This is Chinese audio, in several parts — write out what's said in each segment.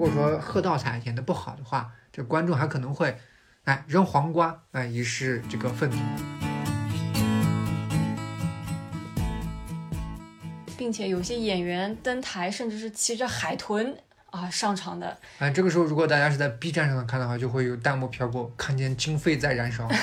果说贺道彩演的不好的话，这观众还可能会，哎，扔黄瓜，哎，以示这个愤怒。并且有些演员登台，甚至是骑着海豚啊上场的。哎，这个时候如果大家是在 B 站上看的话，就会有弹幕飘过，看见经费在燃烧。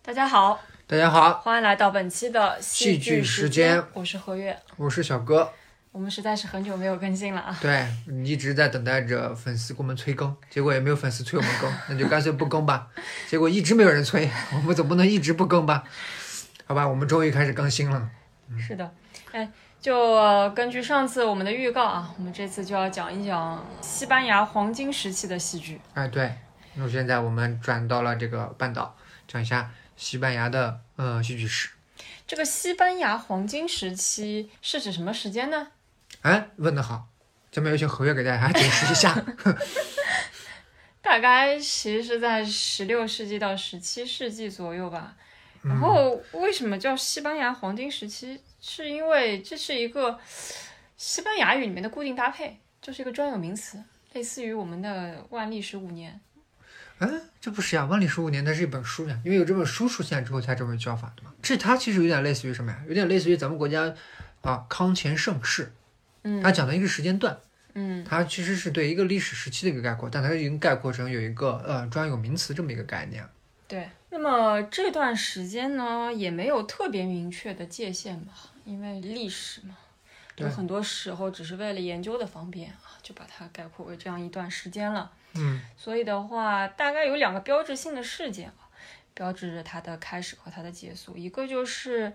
大家好，大家好，欢迎来到本期的戏剧剧时间我是何月。我是小哥。我们实在是很久没有更新了啊。对，一直在等待着粉丝给我们催更，结果也没有粉丝催我们更，那就干脆不更吧。结果一直没有人催，我们总不能一直不更吧？好吧，我们终于开始更新了。是的，哎，就呃根据上次我们的预告啊，我们这次就要讲一讲西班牙黄金时期的戏剧。哎，对，那现在我们转到了这个半岛，讲一下西班牙的呃戏剧史。这个西班牙黄金时期是指什么时间呢？哎，问得好，咱们有请何月给大家解释一下。大概其实是在十六世纪到十七世纪左右吧。嗯然后为什么叫西班牙黄金时期？是因为这是一个西班牙语里面的固定搭配，就是一个专有名词，类似于我们的万历十五年。嗯，这不是呀，万历十五年它是一本书呀，因为有这本书出现之后才这么叫法的嘛。这它其实有点类似于什么呀？有点类似于咱们国家啊康乾盛世，嗯它讲的一个时间段，嗯，它其实是对一个历史时期的一个概括，但它已经概括成有一个呃专有名词这么一个概念。对。那么这段时间呢，也没有特别明确的界限吧，因为历史嘛，有很多时候只是为了研究的方便啊，就把它概括为这样一段时间了。嗯，所以的话，大概有两个标志性的事件啊，标志着它的开始和它的结束。一个就是，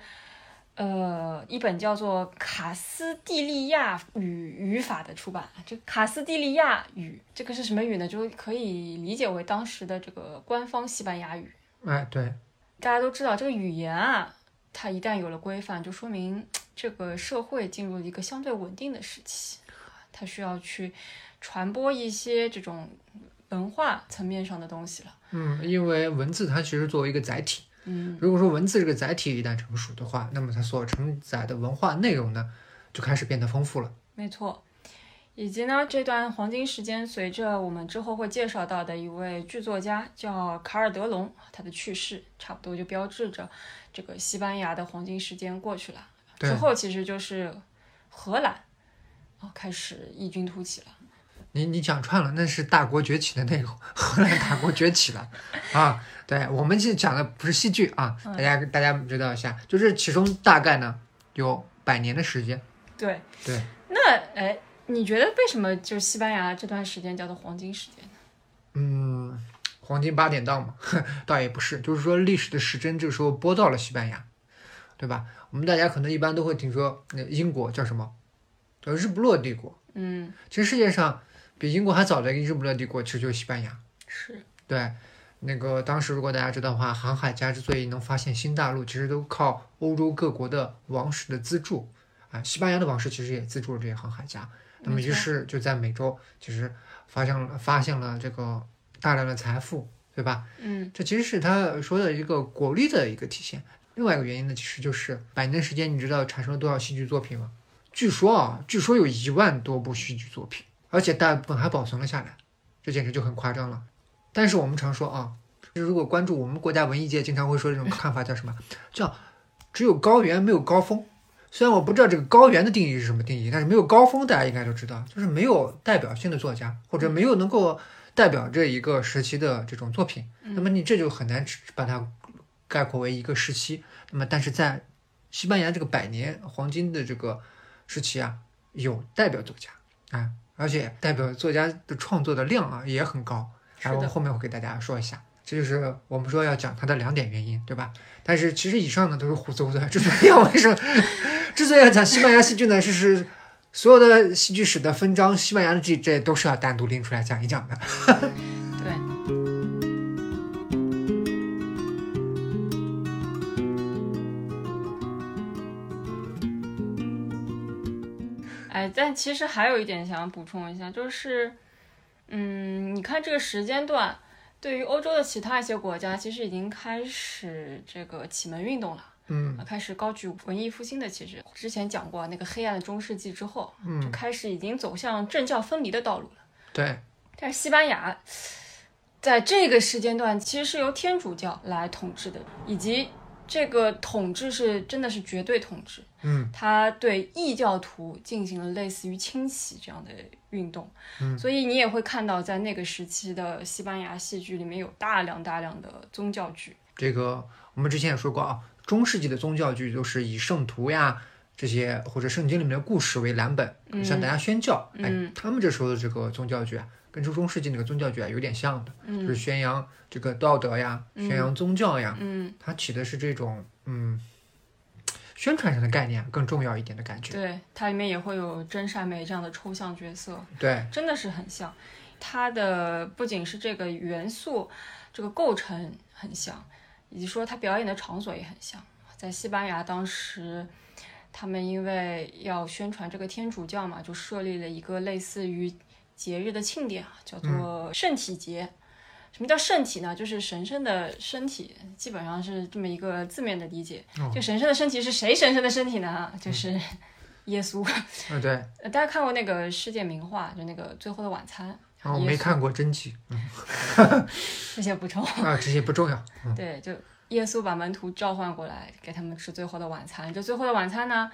呃，一本叫做《卡斯蒂利亚语语法》的出版。这卡斯蒂利亚语，这个是什么语呢？就可以理解为当时的这个官方西班牙语。哎，对，大家都知道，这个语言啊，它一旦有了规范，就说明这个社会进入了一个相对稳定的时期。它需要去传播一些这种文化层面上的东西了。嗯，因为文字它其实作为一个载体，嗯，如果说文字这个载体一旦成熟的话，那么它所承载的文化内容呢，就开始变得丰富了。没错。以及呢，这段黄金时间，随着我们之后会介绍到的一位剧作家叫卡尔德隆，他的去世，差不多就标志着这个西班牙的黄金时间过去了。对之后其实就是荷兰啊开始异军突起了。你你讲串了，那是大国崛起的内容，荷兰大国崛起了啊！对我们这讲的不是戏剧啊，大家大家知道一下，就是其中大概呢有百年的时间。对对，那哎，你觉得为什么就是西班牙这段时间叫做黄金时间呢？嗯，黄金八点档嘛，倒也不是，就是说历史的时针这个时候拨到了西班牙，对吧？我们大家可能一般都会听说，那英国叫什么？叫日不落帝国。嗯，其实世界上比英国还早的一个日不落帝国，其实就是西班牙。是，对，那个当时如果大家知道的话，航海家之所以能发现新大陆，其实都靠欧洲各国的王室的资助啊。西班牙的王室其实也资助了这些航海家，那么于是就在美洲其实发现了发现了这个大量的财富，对吧？嗯这其实是他说的一个国力的一个体现。另外一个原因呢，其实就是百年时间，你知道产生了多少戏剧作品吗？据说啊，据说有一万多部戏剧作品，而且大部分还保存了下来，这简直就很夸张了。但是我们常说啊，如果关注我们国家文艺界，经常会说这种看法叫什么？叫只有高原没有高峰。虽然我不知道这个高原的定义是什么定义，但是没有高峰，大家应该都知道，就是没有代表性的作家，或者没有能够代表这一个时期的这种作品，那么你这就很难把它概括为一个时期。那么，但是在西班牙这个百年黄金的这个时期啊，有代表作家啊，而且代表作家的创作的量啊也很高。是啊，我们的，后面我给大家说一下，这就是我们说要讲它的两点原因，对吧？但是其实以上呢都是胡诌的。之所以要为什么，之所以要讲西班牙戏剧呢，是是所有的戏剧史的分章，西班牙的这这都是要单独拎出来讲一讲的。哎，但其实还有一点想要补充一下，就是，嗯，你看这个时间段，对于欧洲的其他一些国家，其实已经开始这个启蒙运动了。嗯啊，开始高举文艺复兴的旗帜。之前讲过那个黑暗的中世纪之后，嗯就开始已经走向政教分离的道路了。对，但是西班牙在这个时间段其实是由天主教来统治的，以及这个统治是真的是绝对统治。嗯。他对异教徒进行了类似于清洗这样的运动，嗯。所以你也会看到在那个时期的西班牙戏剧里面有大量大量的宗教剧。这个我们之前也说过啊，中世纪的宗教剧都是以圣徒呀这些或者圣经里面的故事为蓝本，向大家宣教。哎，他们这时候的这个宗教剧啊，跟中世纪那个宗教剧啊有点像的，就是宣扬这个道德呀，宣扬宗教呀，嗯，它起的是这种嗯宣传上的概念更重要一点的感觉。对，它里面也会有真善美这样的抽象角色，对，真的是很像。它的不仅是这个元素，这个构成很像，以及说它表演的场所也很像。在西班牙当时，他们因为要宣传这个天主教嘛，就设立了一个类似于节日的庆典啊，叫做圣体节。什么叫圣体呢？就是神圣的身体，基本上是这么一个字面的理解。就神圣的身体是谁神圣的身体呢？就是耶稣。嗯对，呃大家看过那个世界名画，就那个《最后的晚餐》啊，我没看过真迹 这些不重要。啊，这些不重要。对，就耶稣把门徒召唤过来，给他们吃最后的晚餐。就最后的晚餐呢，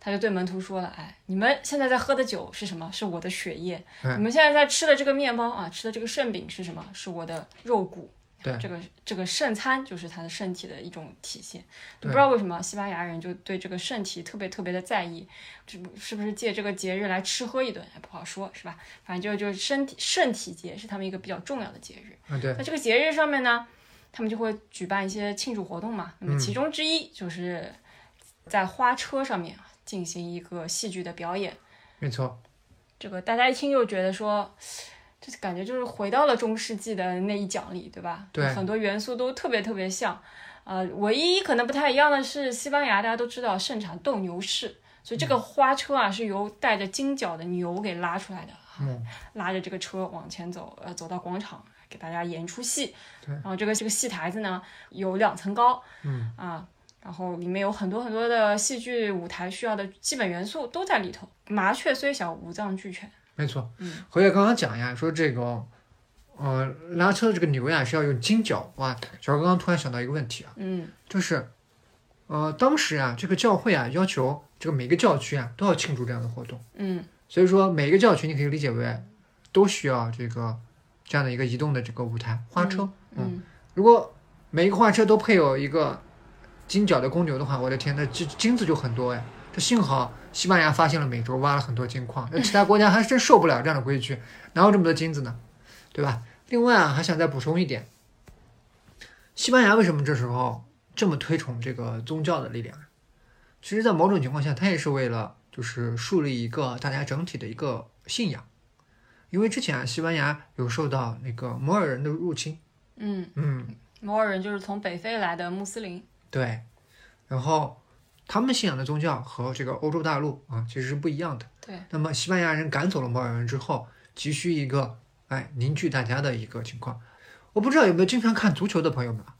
他就对门徒说了：“哎，你们现在在喝的酒是什么？是我的血液。嗯你们现在在吃的这个面包啊，吃的这个圣饼是什么？是我的肉骨。对这个这个圣餐就是他的身体的一种体现。不知道为什么西班牙人就对这个圣体特别特别的在意，是不是借这个节日来吃喝一顿？还，不好说，是吧？反正就就是身体圣体节是他们一个比较重要的节日。啊，对，在这个节日上面呢，他们就会举办一些庆祝活动嘛。那嗯么其中之一就是在花车上面啊进行一个戏剧的表演。没错。这个大家一听就觉得说，这感觉就是回到了中世纪的那一讲里，对吧？对很多元素都特别特别像。呃，唯一可能不太一样的是，西班牙大家都知道盛产斗牛士，所以这个花车啊是由带着金角的牛给拉出来的，嗯 拉着这个车往前走，呃，走到广场给大家演出戏。对然后这个这个戏台子呢有两层高，嗯啊，然后里面有很多很多的戏剧舞台需要的基本元素都在里头。麻雀虽小，五脏俱全。没错，嗯，何爷刚刚讲呀，说这个，呃，拉车的这个牛呀是要用金角哇。小何刚刚突然想到一个问题啊，嗯就是，呃，当时啊，这个教会啊要求这个每个教区啊都要庆祝这样的活动，嗯所以说每个教区你可以理解为都需要这个这样的一个移动的这个舞台花车。嗯如果每一个花车都配有一个金角的公牛的话，我的天，那金金子就很多哎。这幸好西班牙发现了美洲，挖了很多金矿，那其他国家还真受不了这样的规矩，哪有这么多金子呢？对吧？另外啊，还想再补充一点，西班牙为什么这时候这么推崇这个宗教的力量？其实，在某种情况下，它也是为了就是树立一个大家整体的一个信仰，因为之前啊，西班牙有受到那个摩尔人的入侵，嗯，嗯，摩尔人就是从北非来的穆斯林。对，然后他们信仰的宗教和这个欧洲大陆啊其实是不一样的。对，那么西班牙人赶走了摩尔人之后，急需一个哎凝聚大家的一个情况。我不知道有没有经常看足球的朋友们啊？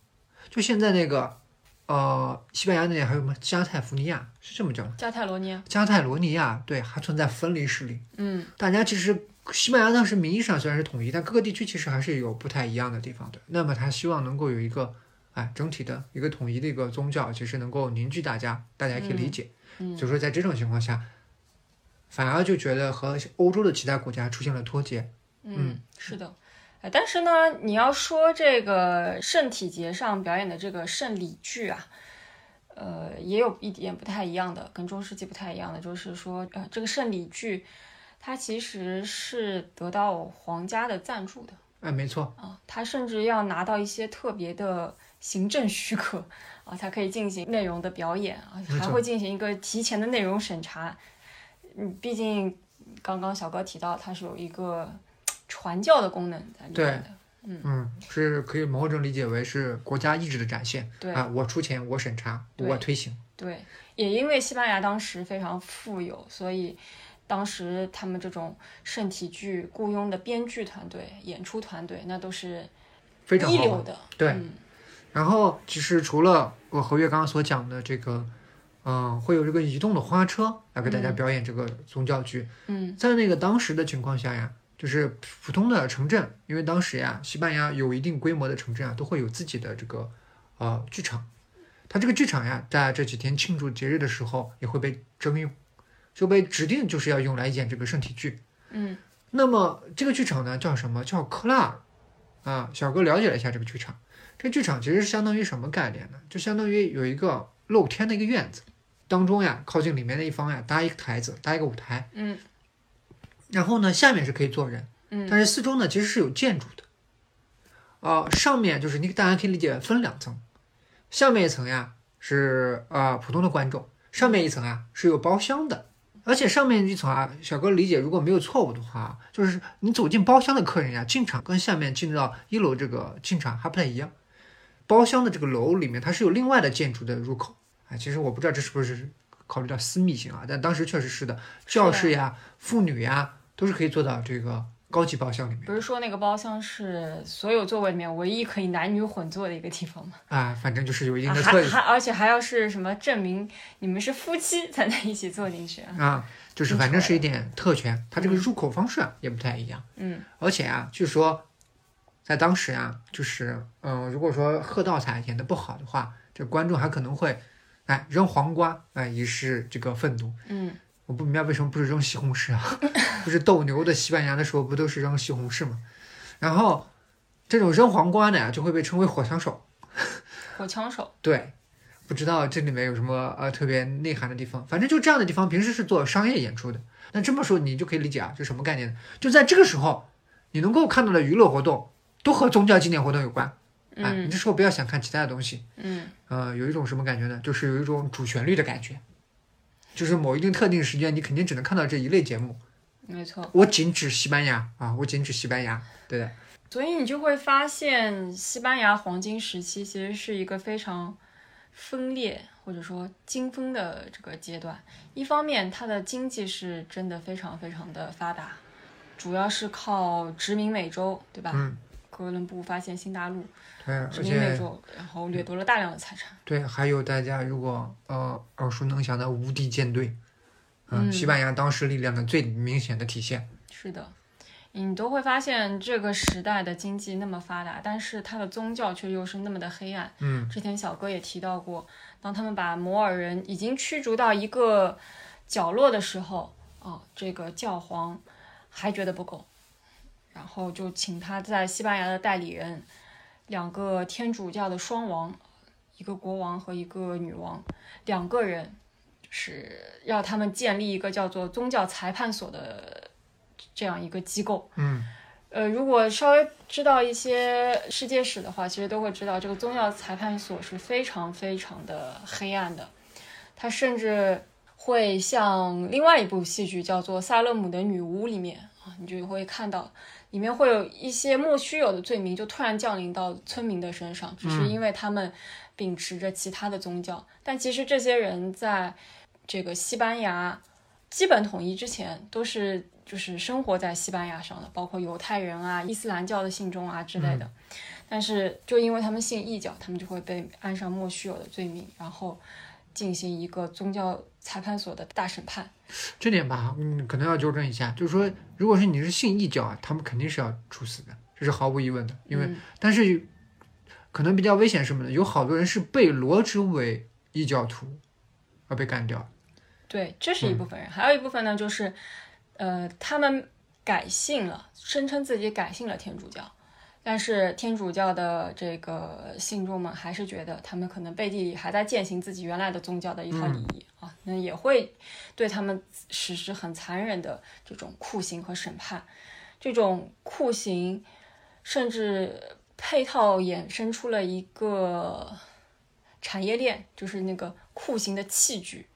就现在那个呃，西班牙那里还有什么加泰福尼亚是这么叫吗？加泰罗尼亚。加泰罗尼亚对，还存在分离势力。嗯大家其实西班牙当时名义上虽然是统一，但各个地区其实还是有不太一样的地方的。那么他希望能够有一个哎整体的一个统一的一个宗教，其实能够凝聚大家，大家也可以理解。嗯所以说在这种情况下，反而就觉得和欧洲的其他国家出现了脱节。嗯，是的。哎，但是呢，你要说这个圣体节上表演的这个圣礼剧啊，呃，也有一点不太一样的，跟中世纪不太一样的，就是说，呃，这个圣礼剧，它其实是得到皇家的赞助的哎，没错，啊，他甚至要拿到一些特别的行政许可啊，才可以进行内容的表演啊，还会进行一个提前的内容审查。嗯，毕竟刚刚小哥提到，它是有一个传教的功能在里面的。嗯嗯，是可以某种理解为是国家意志的展现。对啊，我出钱，我审查，我推行。对，也因为西班牙当时非常富有，所以当时他们这种圣体剧雇佣的编剧团队、演出团队，那都是非常。一流的。对嗯然后其实除了我和月刚刚所讲的这个，嗯、会有这个移动的花车来给大家表演这个宗教剧，嗯在那个当时的情况下呀，就是普通的城镇，因为当时呀，西班牙有一定规模的城镇啊，都会有自己的这个呃剧场。它这个剧场呀，在这几天庆祝节日的时候也会被征用，就被指定就是要用来演这个圣体剧。嗯那么这个剧场呢叫什么？叫克拉尔啊。小哥了解了一下这个剧场，这剧场其实是相当于什么概念呢？就相当于有一个露天的一个院子，当中呀靠近里面的一方呀搭一个台子，搭一个舞台，嗯然后呢下面是可以坐人。嗯但是四周呢其实是有建筑的，呃，上面就是你大家可以理解分两层，下面一层呀是呃普通的观众，上面一层啊是有包厢的，而且上面一层啊，小哥理解如果没有错误的话，就是你走进包厢的客人呀进场跟下面进到一楼这个进场还不太一样，包厢的这个楼里面它是有另外的建筑的入口，啊，其实我不知道这是不是考虑到私密性啊，但当时确实是的，教室呀、妇女呀都是可以坐到这个高级包厢里面。不是说那个包厢是所有座位里面唯一可以男女混坐的一个地方吗？啊，反正就是有一定啊的特还还而且还要是什么证明你们是夫妻才能一起坐进去啊？啊，就是反正是一点特权，它这个入口方式啊也不太一样。嗯而且啊，据说在当时啊，就是嗯、如果说贺道才演的不好的话，这观众还可能会哎扔黄瓜哎以示这个愤怒。嗯我不明白为什么不是扔西红柿啊？不是斗牛的西班牙的时候不都是扔西红柿吗？然后这种扔黄瓜呢，就会被称为火枪手。火枪手，对，不知道这里面有什么呃特别内涵的地方。反正就这样的地方，平时是做商业演出的。那这么说，你就可以理解啊，就什么概念呢？就在这个时候，你能够看到的娱乐活动都和宗教纪念活动有关。哎，你嗯这时候不要想看其他的东西。嗯呃，有一种什么感觉呢？就是有一种主旋律的感觉，就是某一定特定时间，你肯定只能看到这一类节目。没错。我仅指西班牙啊，我仅指西班牙。对的，所以你就会发现，西班牙黄金时期其实是一个非常分裂或者说金风的这个阶段。一方面，它的经济是真的非常非常的发达，主要是靠殖民美洲，对吧？嗯，哥伦布发现新大陆，对，而殖民美且洲，然后掠夺了大量的财产。对，还有大家如果呃耳熟能详的无敌舰队，嗯，嗯西班牙当时力量的最明显的体现。是的，你都会发现这个时代的经济那么发达，但是它的宗教却又是那么的黑暗。嗯，之前小哥也提到过，当他们把摩尔人已经驱逐到一个角落的时候，哦，这个教皇还觉得不够，然后就请他在西班牙的代理人，两个天主教的双王，一个国王和一个女王，两个人，就是要他们建立一个叫做宗教裁判所的这样一个机构。嗯，呃，如果稍微知道一些世界史的话，其实都会知道这个宗教裁判所是非常非常的黑暗的。它甚至会像另外一部戏剧叫做《萨勒姆的女巫》里面啊，你就会看到里面会有一些莫须有的罪名就突然降临到村民的身上，只是因为他们秉持着其他的宗教。但其实这些人在这个西班牙基本统一之前，都是就是生活在西班牙上的，包括犹太人啊、伊斯兰教的信众啊之类的。但是就因为他们信异教，他们就会被安上莫须有的罪名，然后进行一个宗教裁判所的大审判。这点吧，嗯，可能要纠正一下，就是说，如果是你是信异教啊，他们肯定是要处死的，这是毫无疑问的。因为，嗯但是可能比较危险什么呢？有好多人是被罗织为异教徒而被干掉。对，这是一部分人，还有一部分呢，就是呃，他们改信了，声称自己改信了天主教。但是天主教的这个信众们还是觉得他们可能背地里还在践行自己原来的宗教的一套礼仪、啊，那也会对他们实施很残忍的这种酷刑和审判。这种酷刑甚至配套衍生出了一个产业链，就是那个酷刑的器具。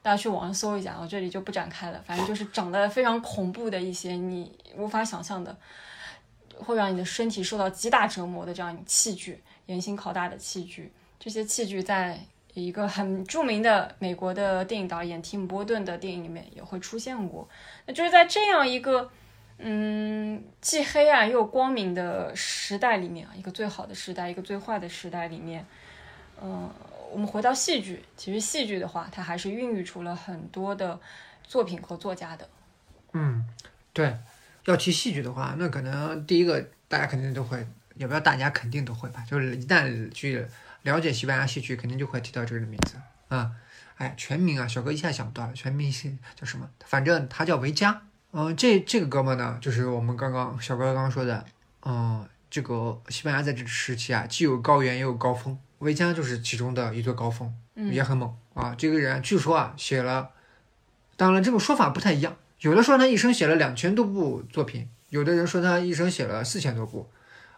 大家去网上搜一下，我这里就不展开了。反正就是长得非常恐怖的一些你无法想象的，会让你的身体受到极大折磨的这样器具，严刑拷打的器具。这些器具在一个很著名的美国的电影导演提姆·波顿的电影里面也会出现过。那就是在这样一个嗯，既黑暗又光明的时代里面啊，一个最好的时代，一个最坏的时代里面，嗯、我们回到戏剧，其实戏剧的话，它还是孕育出了很多的作品和作家的。嗯，对，要提戏剧的话，那可能第一个大家肯定都会，也不要大家肯定都会吧，就是一旦去了解西班牙戏剧，肯定就会提到这个人的名字啊。哎，全名啊，小哥一下想不到了，全名是叫什么？反正他叫维嘉。嗯、这这个哥们呢，就是我们刚刚小哥刚刚说的，嗯、这个西班牙在这个时期啊，既有高原也有高峰，维嘉就是其中的一座高峰。也很猛啊。这个人据说啊写了，当然这个说法不太一样，有的说他一生写了两千多部作品，有的人说他一生写了四千多部，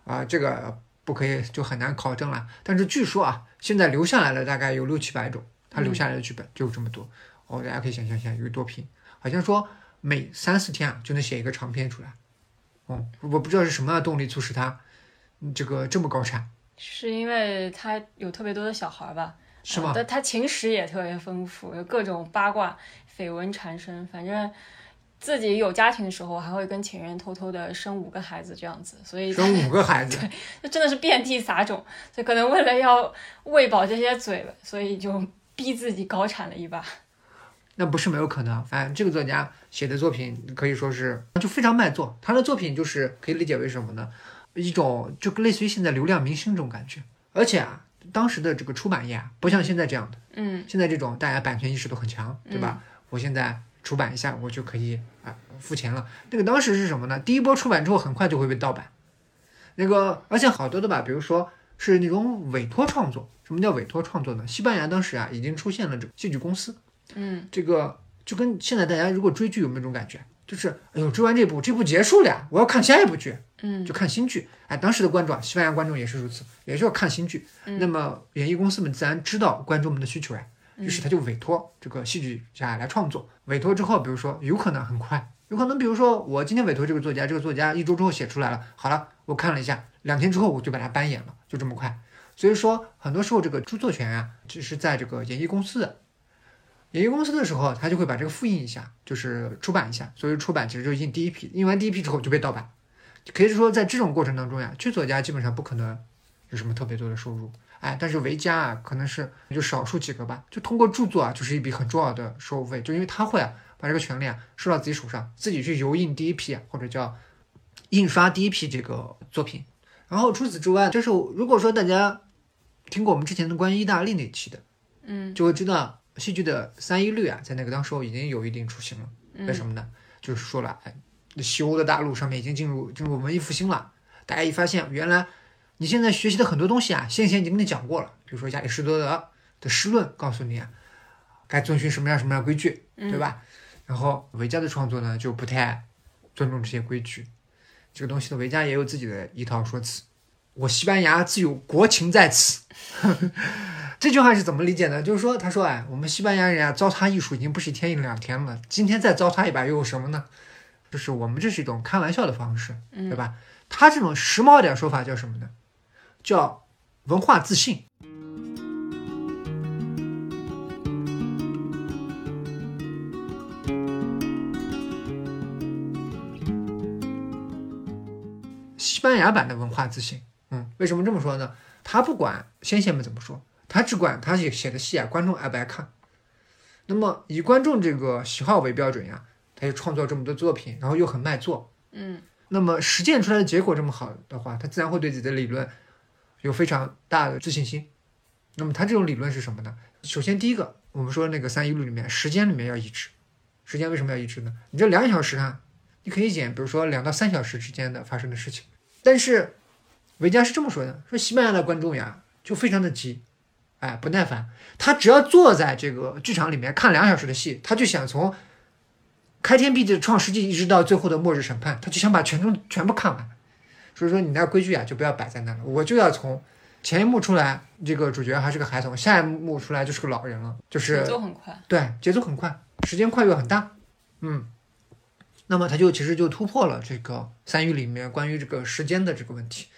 啊，这个不可以就很难考证了。但是据说啊，现在留下来了大概有六七百种，他留下来的剧本就这么多。哦，大家可以想象一下有多拼，好像说每三四天啊就能写一个长篇出来。哦，我不知道是什么样的动力促使他嗯这个这么高产，是因为他有特别多的小孩儿吧？是吗？但他情史也特别丰富，有各种八卦绯闻缠身。反正自己有家庭的时候，还会跟情人偷偷的生五个孩子这样子，所以生五个孩子，那真的是遍地撒种。所以可能为了要喂饱这些嘴，所以就逼自己高产了一把。那不是没有可能。反正这个作家写的作品可以说是就非常卖座，他的作品就是可以理解为什么呢？一种就类似于现在流量明星这种感觉。而且啊，当时的这个出版业啊，不像现在这样的，嗯现在这种大家版权意识都很强，对吧？我现在出版一下，我就可以啊付钱了。那个当时是什么呢？第一波出版之后，很快就会被盗版。那个，而且好多的吧，比如说是那种委托创作。什么叫委托创作呢？西班牙当时啊，已经出现了这个戏剧公司。嗯这个就跟现在大家如果追剧有没有这种感觉？就是哎呦，追完这部，这部结束了呀，我要看下一部剧，嗯就看新剧。哎，当时的观众啊，西班牙观众也是如此，也就要看新剧。那么演艺公司们自然知道观众们的需求呀，于是他就委托这个戏剧家来创作。委托之后，比如说有可能很快，有可能比如说我今天委托这个作家，这个作家一周之后写出来了，好了，我看了一下，两天之后我就把它搬演了，就这么快。所以说，很多时候这个著作权啊，只是在这个演艺公司的。演艺公司的时候，他就会把这个复印一下，就是出版一下。所以出版其实就印第一批，印完第一批之后就被盗版。可以说，在这种过程当中呀，剧作家基本上不可能有什么特别多的收入。哎，但是维嘉啊，可能是就少数几个吧，就通过著作啊，就是一笔很重要的收费，就因为他会啊把这个权利啊收到自己手上，自己去油印第一批啊，或者叫印刷第一批这个作品。然后除此之外，就是如果说大家听过我们之前的关于意大利那期的，嗯就会知道戏剧的三一律啊，在那个当时候已经有一定雏形了。为什么呢？就是说了，哎，西欧的大陆上面已经进入进入文艺复兴了，大家一发现，原来你现在学习的很多东西啊，先前已经跟你讲过了，比如说亚里士多德的诗论，告诉你啊，该遵循什么样什么样的规矩，对吧？然后维嘉的创作呢，就不太尊重这些规矩。这个东西呢，维嘉也有自己的一套说辞。我西班牙自有国情在此。这句话是怎么理解呢？就是说，他说，哎，我们西班牙人啊，糟蹋艺术已经不是一天一两天了，今天再糟蹋一把又有什么呢？就是我们这是一种开玩笑的方式，对吧？他这种时髦一点说法叫什么呢？叫文化自信。西班牙版的文化自信，嗯，为什么这么说呢？他不管先贤们怎么说，他只管他写写的戏啊，观众爱不爱看。那么以观众这个喜好为标准呀，他就创作这么多作品，然后又很卖座。嗯那么实践出来的结果这么好的话，他自然会对自己的理论有非常大的自信心。那么他这种理论是什么呢？首先第一个，我们说那个三一律里面，时间里面要一致。时间为什么要一致呢？你这两小时啊，你可以演，比如说两到三小时之间的发生的事情。但是维嘉是这么说的：说西班牙的观众呀，就非常的急，哎，不耐烦。他只要坐在这个剧场里面看两小时的戏，他就想从开天辟地的创世纪一直到最后的末日审判，他就想把全都全部看完。所以说你那规矩啊，就不要摆在那了，我就要从前一幕出来，这个主角还是个孩童，下一幕出来就是个老人了，就是节奏很快。对，节奏很快，时间跨越很大，嗯，那么他就其实就突破了这个三语里面关于这个时间的这个问题。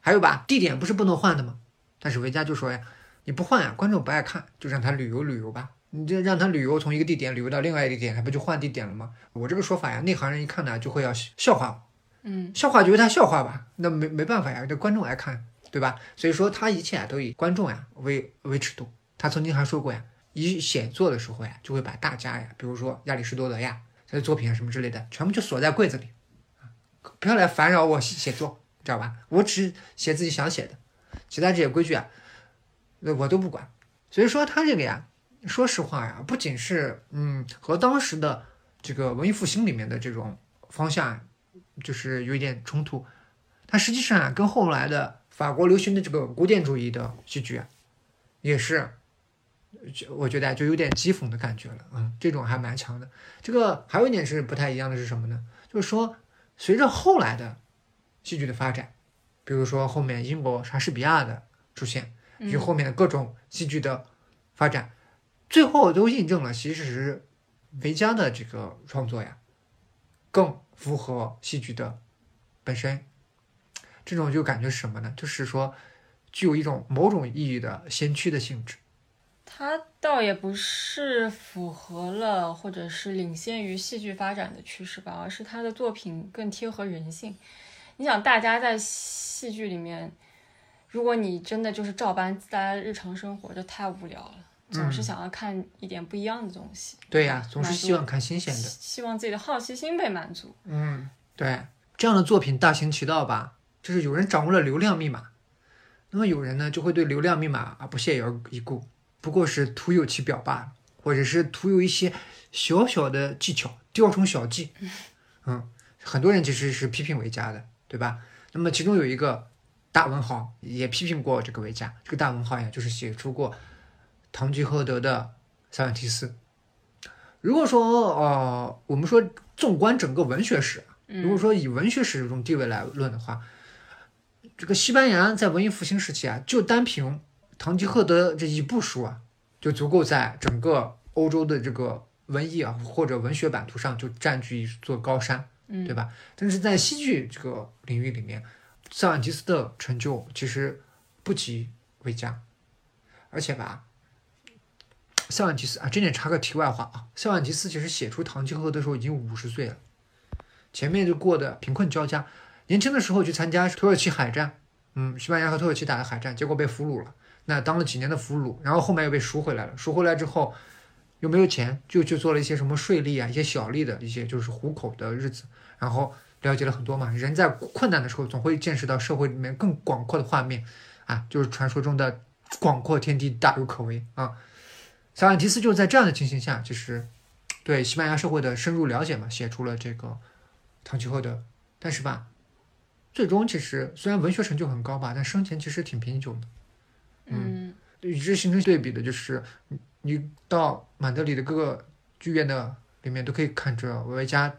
还有吧，地点不是不能换的吗？但是维嘉就说呀，你不换呀，观众不爱看，就让他旅游旅游吧。你就让他旅游从一个地点旅游到另外一个地点，他不就换地点了吗？我这个说法呀，内行人一看呢就会要笑话我，嗯，笑话就是他笑话吧，那没没办法呀，这观众爱看，对吧？所以说他一切啊都以观众呀为为尺度。他曾经还说过呀，一写作的时候呀，就会把大家呀，比如说亚里士多德呀，他的作品啊什么之类的，全部就锁在柜子里，不要来烦扰我写写作，知道吧？我只写自己想写的，其他这些规矩啊，那我都不管。所以说他这个呀，说实话呀，不仅是嗯和当时的这个文艺复兴里面的这种方向就是有一点冲突，它实际上啊跟后来的法国流行的这个古典主义的戏剧啊，也是。就我觉得啊，就有点讥讽的感觉了，嗯，这种还蛮强的。这个还有一点是不太一样的是什么呢？就是说，随着后来的戏剧的发展，比如说后面英国莎士比亚的出现，与后面的各种戏剧的发展，最后都印证了，其实是维加的这个创作呀，更符合戏剧的本身。这种就感觉是什么呢？就是说，具有一种某种意义的先驱的性质。它倒也不是符合了，或者是领先于戏剧发展的趋势吧，而是他的作品更贴合人性。你想，大家在戏剧里面，如果你真的就是照搬大家日常生活，这太无聊了，总是想要看一点不一样的东西。对呀，总是希望看新鲜的，希望自己的好奇心被满足。嗯，对，这样的作品大行其道吧，就是有人掌握了流量密码，那么有人呢就会对流量密码啊不屑而一顾。不过是徒有其表罢了，或者是徒有一些小小的技巧，雕虫小技。嗯，很多人其实是批评维嘉的，对吧？那么其中有一个大文豪也批评过这个维嘉，这个大文豪呀，就是写出过《堂吉诃德》的塞万提斯。如果说呃，我们说纵观整个文学史，如果说以文学史这种地位来论的话，这个西班牙在文艺复兴时期啊，就单凭。《堂吉诃德》这一部书啊，就足够在整个欧洲的这个文艺啊或者文学版图上就占据一座高山，对吧？但是在戏剧这个领域里面，塞万提斯的成就其实不及维加，而且吧，塞万提斯啊，这点插个题外话啊，塞万提斯其实写出《堂吉诃德》的时候已经五十岁了，前面就过得贫困交加，年轻的时候去参加土耳其海战，嗯，西班牙和土耳其打的海战，结果被俘虏了。那当了几年的俘虏，然后后面又被赎回来了。赎回来之后，又没有钱，就就做了一些什么税吏啊，一些小吏的一些就是糊口的日子。然后了解了很多嘛，人在困难的时候总会见识到社会里面更广阔的画面啊，就是传说中的广阔天地大有可为啊。萨万提斯就是在这样的情形下，就是对西班牙社会的深入了解嘛，写出了这个《唐吉诃德》。但是吧，最终其实虽然文学成就很高吧，但生前其实挺贫穷的。嗯，与之形成对比的就是，你你到马德里的各个剧院的里面都可以看着维嘉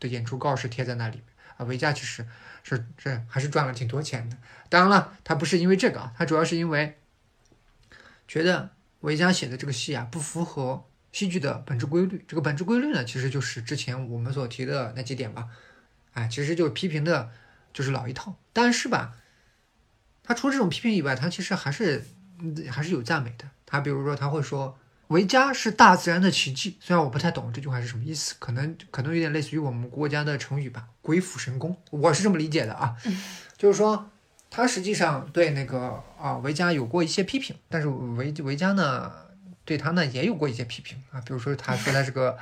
的演出告示贴在那里啊。维嘉其实是是还是赚了挺多钱的。当然了，他不是因为这个啊，他主要是因为觉得维嘉写的这个戏啊不符合戏剧的本质规律。这个本质规律呢，其实就是之前我们所提的那几点吧。哎，其实就批评的就是老一套。但是吧。他除了这种批评以外，他其实还是还是有赞美的。他比如说，他会说维嘉是大自然的奇迹。虽然我不太懂这句话是什么意思，可能可能有点类似于我们国家的成语吧，“鬼斧神工”。我是这么理解的啊，就是说他实际上对那个啊维嘉有过一些批评，但是维维嘉呢对他呢也有过一些批评啊，比如说他说他是个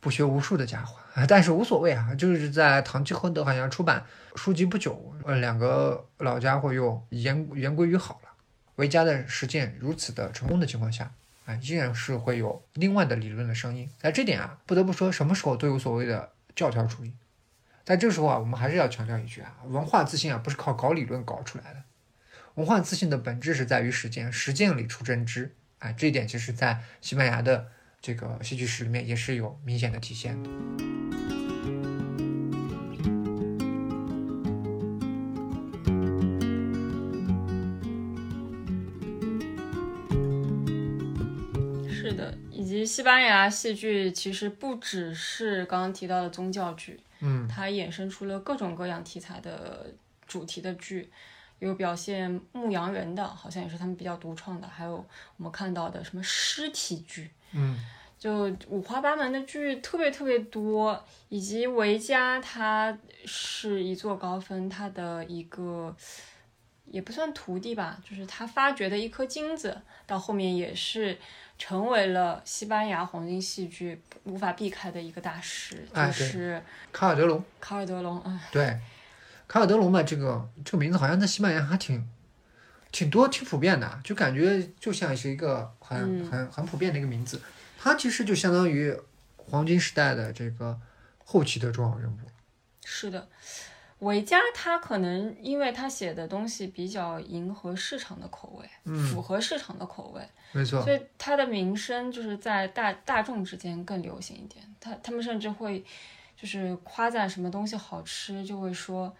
不学无术的家伙。但是无所谓啊，就是在《堂吉诃德》好像出版书籍不久，呃，两个老家伙又言言归于好了。维嘉的实践如此的成功的情况下，啊，依然是会有另外的理论的声音。在这点啊，不得不说，什么时候都有所谓的教条主义。但这时候啊，我们还是要强调一句啊，文化自信啊，不是靠搞理论搞出来的。文化自信的本质是在于实践，实践里出真知。啊，这一点其实，在西班牙的这个戏剧史里面也是有明显的体现的。是的，以及西班牙戏剧其实不只是刚刚提到的宗教剧，嗯，它衍生出了各种各样题材的主题的剧，有表现牧羊人的，好像也是他们比较独创的，还有我们看到的什么尸体剧，嗯，就五花八门的剧特别特别多，以及维嘉他是一座高峰，他的一个也不算徒弟吧，就是他发掘的一颗金子，到后面也是成为了西班牙黄金戏剧无法避开的一个大师，就是卡尔德隆，卡尔德隆，哎，对，卡尔德隆嘛，这个这个名字好像在西班牙还挺挺多、挺普遍的，啊就感觉就像是一个很、嗯。很很普遍的一个名字。他其实就相当于黄金时代的这个后期的重要人物。是的，维嘉他可能因为他写的东西比较迎合市场的口味，嗯，符合市场的口味，没错，所以他的名声就是在大大众之间更流行一点。他他们甚至会就是夸赞什么东西好吃，就会说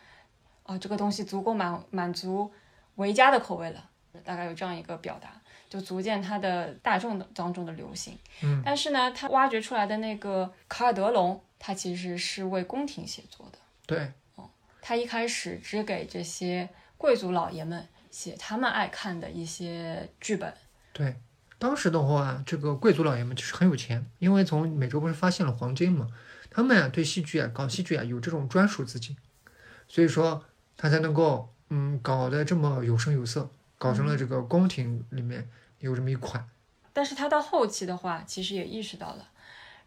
啊这个东西足够满满足维嘉的口味了，大概有这样一个表达，就足见他的大众的当中的流行。嗯，但是呢，他挖掘出来的那个卡尔德隆，他其实是为宫廷写作的。对，他一开始只给这些贵族老爷们写他们爱看的一些剧本。对。当时的话，这个贵族老爷们就是很有钱，因为从美洲不是发现了黄金嘛，他们啊对戏剧啊搞戏剧啊有这种专属资金，所以说他才能够嗯搞得这么有声有色，搞成了这个宫廷里面有这么一款。但是他到后期的话，其实也意识到了，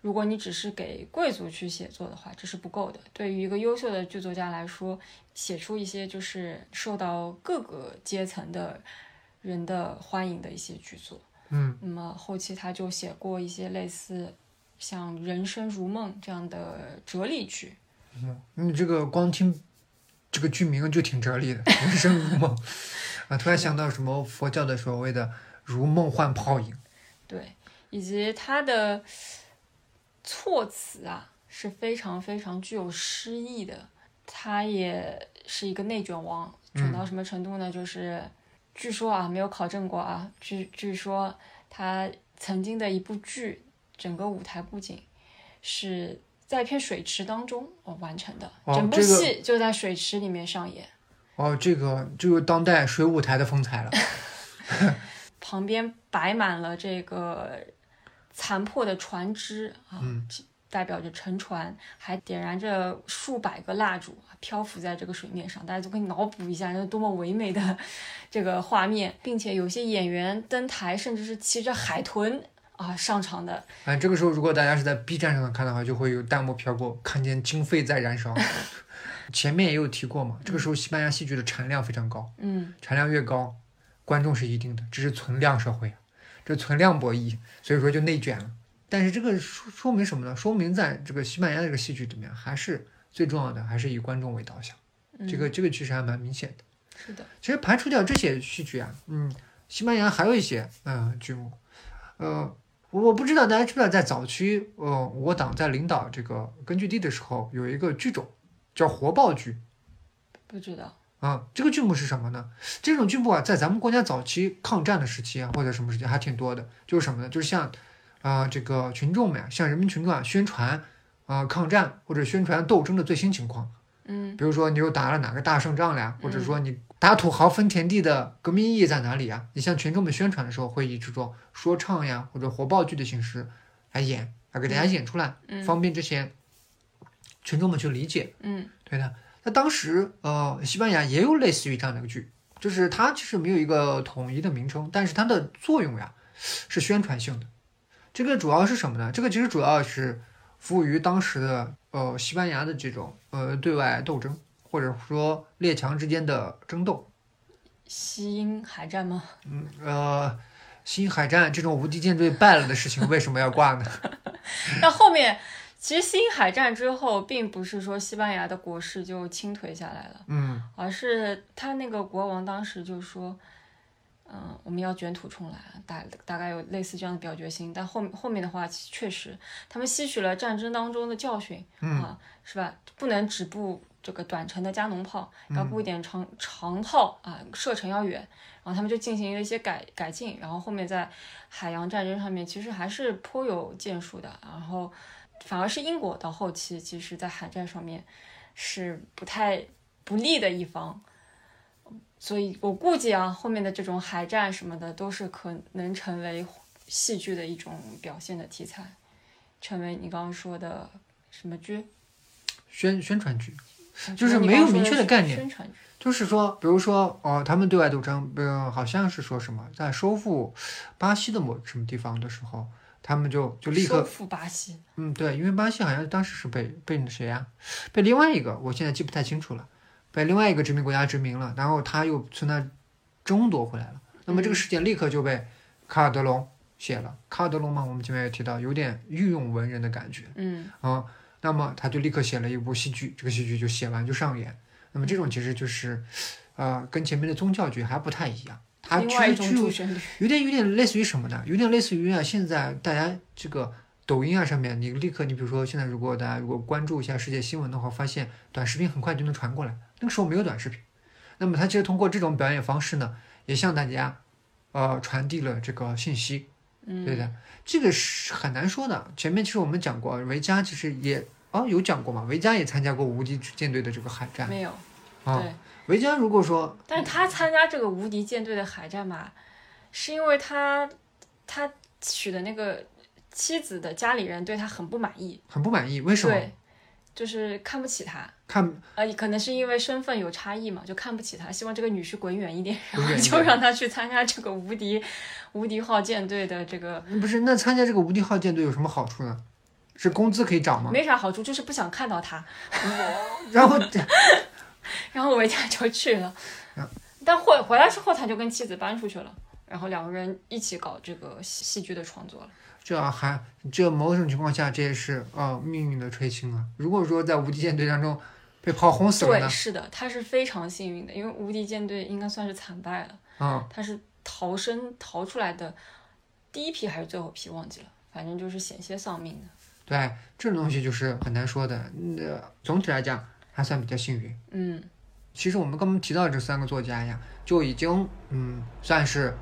如果你只是给贵族去写作的话，这是不够的。对于一个优秀的剧作家来说，写出一些就是受到各个阶层的人的欢迎的一些剧作。嗯，那么后期他就写过一些类似像《人生如梦》这样的哲理剧。嗯你这个光听这个剧名就挺哲理的，人生如梦 啊，突然想到什么佛教的所谓的如梦幻泡影。对，以及他的措辞啊是非常非常具有诗意的。他也是一个内卷王，卷到什么程度呢？就是据说啊，没有考证过啊，据据说他曾经的一部剧，整个舞台布景是在一片水池当中哦完成的，整部戏就在水池里面上演。哦，这个就是当代水舞台的风采了。旁边摆满了这个残破的船只啊，嗯代表着沉船，还点燃着数百个蜡烛，漂浮在这个水面上。大家就可以脑补一下，那多么唯美的 这个画面，并且有些演员登台，甚至是骑着海豚啊上场的。哎，这个时候如果大家是在 B 站上看的话，就会有弹幕飘过，看见经费在燃烧。前面也有提过嘛，这个时候西班牙戏剧的产量非常高，嗯，产量越高，观众是一定的，这是存量社会啊，这存量博弈，所以说就内卷了。但是这个说说明什么呢？说明在这个西班牙这个戏剧里面，还是最重要的，还是以观众为导向。嗯这个这个其实还蛮明显的。是的，其实排除掉这些戏剧啊，嗯，西班牙还有一些嗯、呃剧目，呃，我不知道大家知不知道，在早期，呃，我党在领导这个根据地的时候，有一个剧种叫活报剧不知道，啊。这个剧目是什么呢？这种剧目啊，在咱们国家早期抗战的时期啊，或者什么时期还挺多的。就是什么呢？就是像啊、这个群众们呀，向人民群众啊宣传啊、抗战或者宣传斗争的最新情况。嗯比如说你又打了哪个大胜仗了呀，或者说你打土豪分田地的革命意义在哪里呀？你向群众们宣传的时候，会以这种说唱呀或者活爆剧的形式来演，来给大家演出来，嗯方便这些群众们去理解。嗯对的，那当时呃，西班牙也有类似于这样的一个剧，就是它其实没有一个统一的名称，但是它的作用呀是宣传性的。这个主要是什么呢？这个其实主要是服务于当时的呃西班牙的这种呃对外斗争，或者说列强之间的争斗。西英海战吗？嗯呃，西英海战这种无敌舰队败了的事情为什么要挂呢？那后面，其实新海战之后，并不是说西班牙的国势就倾颓下来了，嗯而是他那个国王当时就说，嗯、我们要卷土重来，大大概有类似这样的表决心。但后后面的话，确实他们吸取了战争当中的教训嗯啊，是吧？不能只步这个短程的加农炮，嗯要布一点长长炮啊，射程要远。然后他们就进行了一些改改进，然后后面在海洋战争上面其实还是颇有建树的。然后反而是英国到后期，其实在海战上面是不太不利的一方。所以我估计啊，后面的这种海战什么的，都是可能成为戏剧的一种表现的题材，成为你刚刚说的什么剧？宣宣传剧，啊就是没有明确的概念宣传剧。就是说，比如说，哦，他们对外斗争，呃，好像是说什么，在收复巴西的某什么地方的时候，他们就就立刻，收复巴西，嗯，对，因为巴西好像当时是被被谁呀、被另外一个，我现在记不太清楚了，被另外一个殖民国家殖民了，然后他又从那争夺回来了，那么这个事件立刻就被卡尔德隆写了。卡尔德隆嘛，我们前面也提到，有点御用文人的感觉，嗯啊、那么他就立刻写了一部戏剧，这个戏剧就写完就上演。那么这种其实就是，呃，跟前面的宗教剧还不太一样，它另外一种其实具有主旋律。有点有点类似于什么呢？有点类似于啊，现在大家这个抖音啊上面，你立刻你比如说现在如果大家如果关注一下世界新闻的话，发现短视频很快就能传过来。那个时候没有短视频，那么他其实通过这种表演方式呢，也向大家呃传递了这个信息。嗯，对的，这个是很难说的。前面其实我们讲过，维嘉其实也哦有讲过嘛，维嘉也参加过无敌舰队的这个海战没有。啊。对，维嘉如果说但是他参加这个无敌舰队的海战嘛，是因为他他娶的那个妻子的家里人对他很不满意，很不满意，为什么？对，就是看不起他。看呃，可能是因为身份有差异嘛，就看不起他，希望这个女婿滚远一点，然后就让他去参加这个无敌无敌号舰队的这个不是那参加这个无敌号舰队有什么好处呢？是工资可以涨吗？没啥好处，就是不想看到他。然后 然后维嘉就去了啊，但回回来之后他就跟妻子搬出去了，然后两个人一起搞这个戏戏剧的创作了。这还这某种情况下，这也是呃命运的垂青啊。如果说在无敌舰队当中被炮轰死了对，呢？是的，他是非常幸运的，因为无敌舰队应该算是惨败了，啊、他是逃生逃出来的第一批还是最后一批忘记了，反正就是险些丧命的。对，这种东西就是很难说的。那，总体来讲还算比较幸运。嗯其实我们刚刚提到这三个作家呀，就已经嗯算是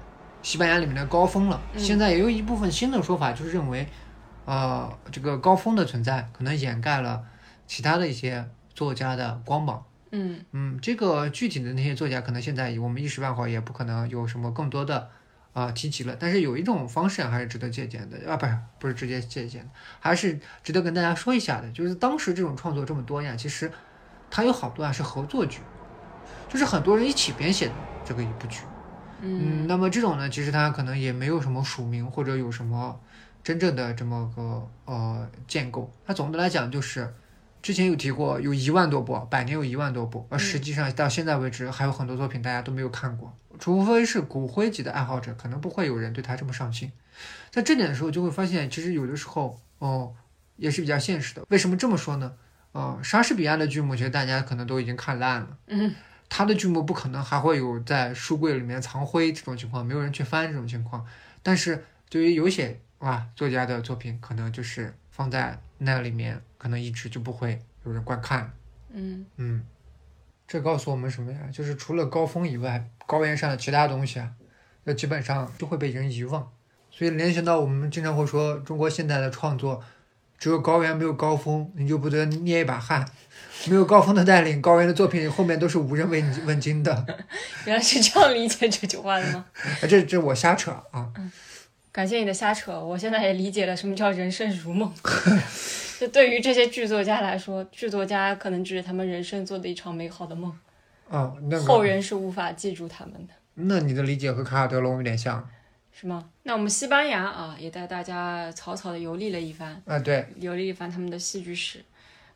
西班牙里面的高峰了。嗯现在也有一部分新的说法，就是认为，呃，这个高峰的存在可能掩盖了其他的一些作家的光芒。嗯嗯，这个具体的那些作家，可能现在我们一时半会儿也不可能有什么更多的啊、提及了。但是有一种方式还是值得借鉴的啊，不是不是直接借鉴的，还是值得跟大家说一下的。就是当时这种创作这么多呀，其实它有好多啊是合作剧，就是很多人一起编写的这个一部剧。嗯嗯，那么这种呢，其实它可能也没有什么署名或者有什么真正的这么个呃建构。它总的来讲就是，之前有提过有一万多部，百年有一万多部，而实际上到现在为止还有很多作品大家都没有看过，除非是骨灰级的爱好者，可能不会有人对他这么上心。在这点的时候，就会发现其实有的时候哦、也是比较现实的。为什么这么说呢？呃，莎士比亚的剧目其实大家可能都已经看烂了。嗯他的剧目不可能还会有在书柜里面藏灰这种情况，没有人去翻这种情况。但是对于有些啊作家的作品，可能就是放在那里面，可能一直就不会有人观看。嗯嗯，这告诉我们什么呀？就是除了高峰以外，高原上的其他东西啊，那基本上就会被人遗忘。所以联想到我们经常会说，中国现代的创作只有高原没有高峰，你就不得捏一把汗。没有高峰的带领，高原的作品后面都是无人问问津的。原来是这样理解这句话的吗？啊，这这我瞎扯啊。感谢你的瞎扯，我现在也理解了什么叫人生如梦。就对于这些剧作家来说，剧作家可能只是他们人生做的一场美好的梦，啊，那个，后人是无法记住他们的，那你的理解和卡尔德隆有点像是吗？那我们西班牙啊，也带大家草草的游历了一番，啊。对，游历一番他们的戏剧史。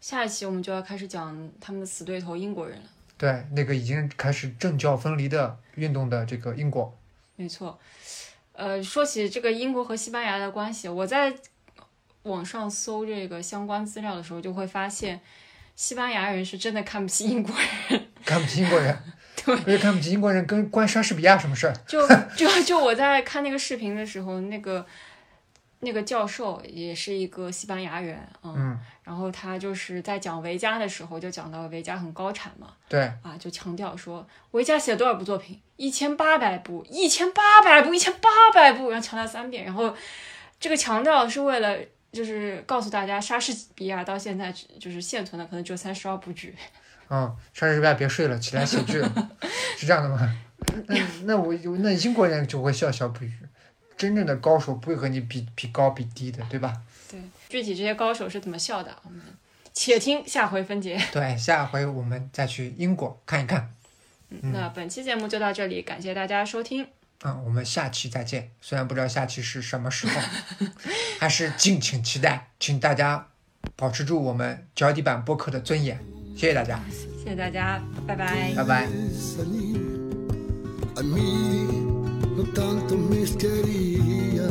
下一期我们就要开始讲他们的死对头英国人了。对，那个已经开始政教分离的运动的这个英国，没错，呃，说起这个英国和西班牙的关系，我在网上搜这个相关资料的时候，就会发现，西班牙人是真的看不起英国人。看不起英国人，对。可是看不起英国人跟关莎士比亚什么事儿？就 就就我在看那个视频的时候，那个那个教授也是一个西班牙人，嗯，嗯，然后他就是在讲维嘉的时候，就讲到维嘉很高产嘛，对，啊，就强调说维嘉写了多少部作品，一千八百部，一千八百部，一千八百部，然后强调三遍，然后这个强调是为了。就是告诉大家，莎士比亚到现在就是现存的可能只有三十二部剧，嗯，莎士比亚别睡了，起来写剧了。是这样的吗？那那我那英国人就会笑笑不语，真正的高手不会和你比比高比低的，对吧？对，具体这些高手是怎么笑的，我们且听下回分解。对，下回我们再去英国看一看。那本期节目就到这里，感谢大家收听。嗯，我们下期再见。虽然不知道下期是什么时候，还是敬请期待。请大家保持住我们脚底板播客的尊严。谢谢大家，谢谢大家，拜拜。拜拜。A mí no tanto me quería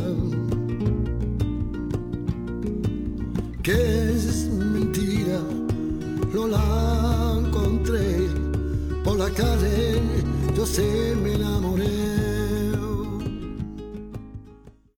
que es mentira, no la encontré por la calle, yo sé me enamoré.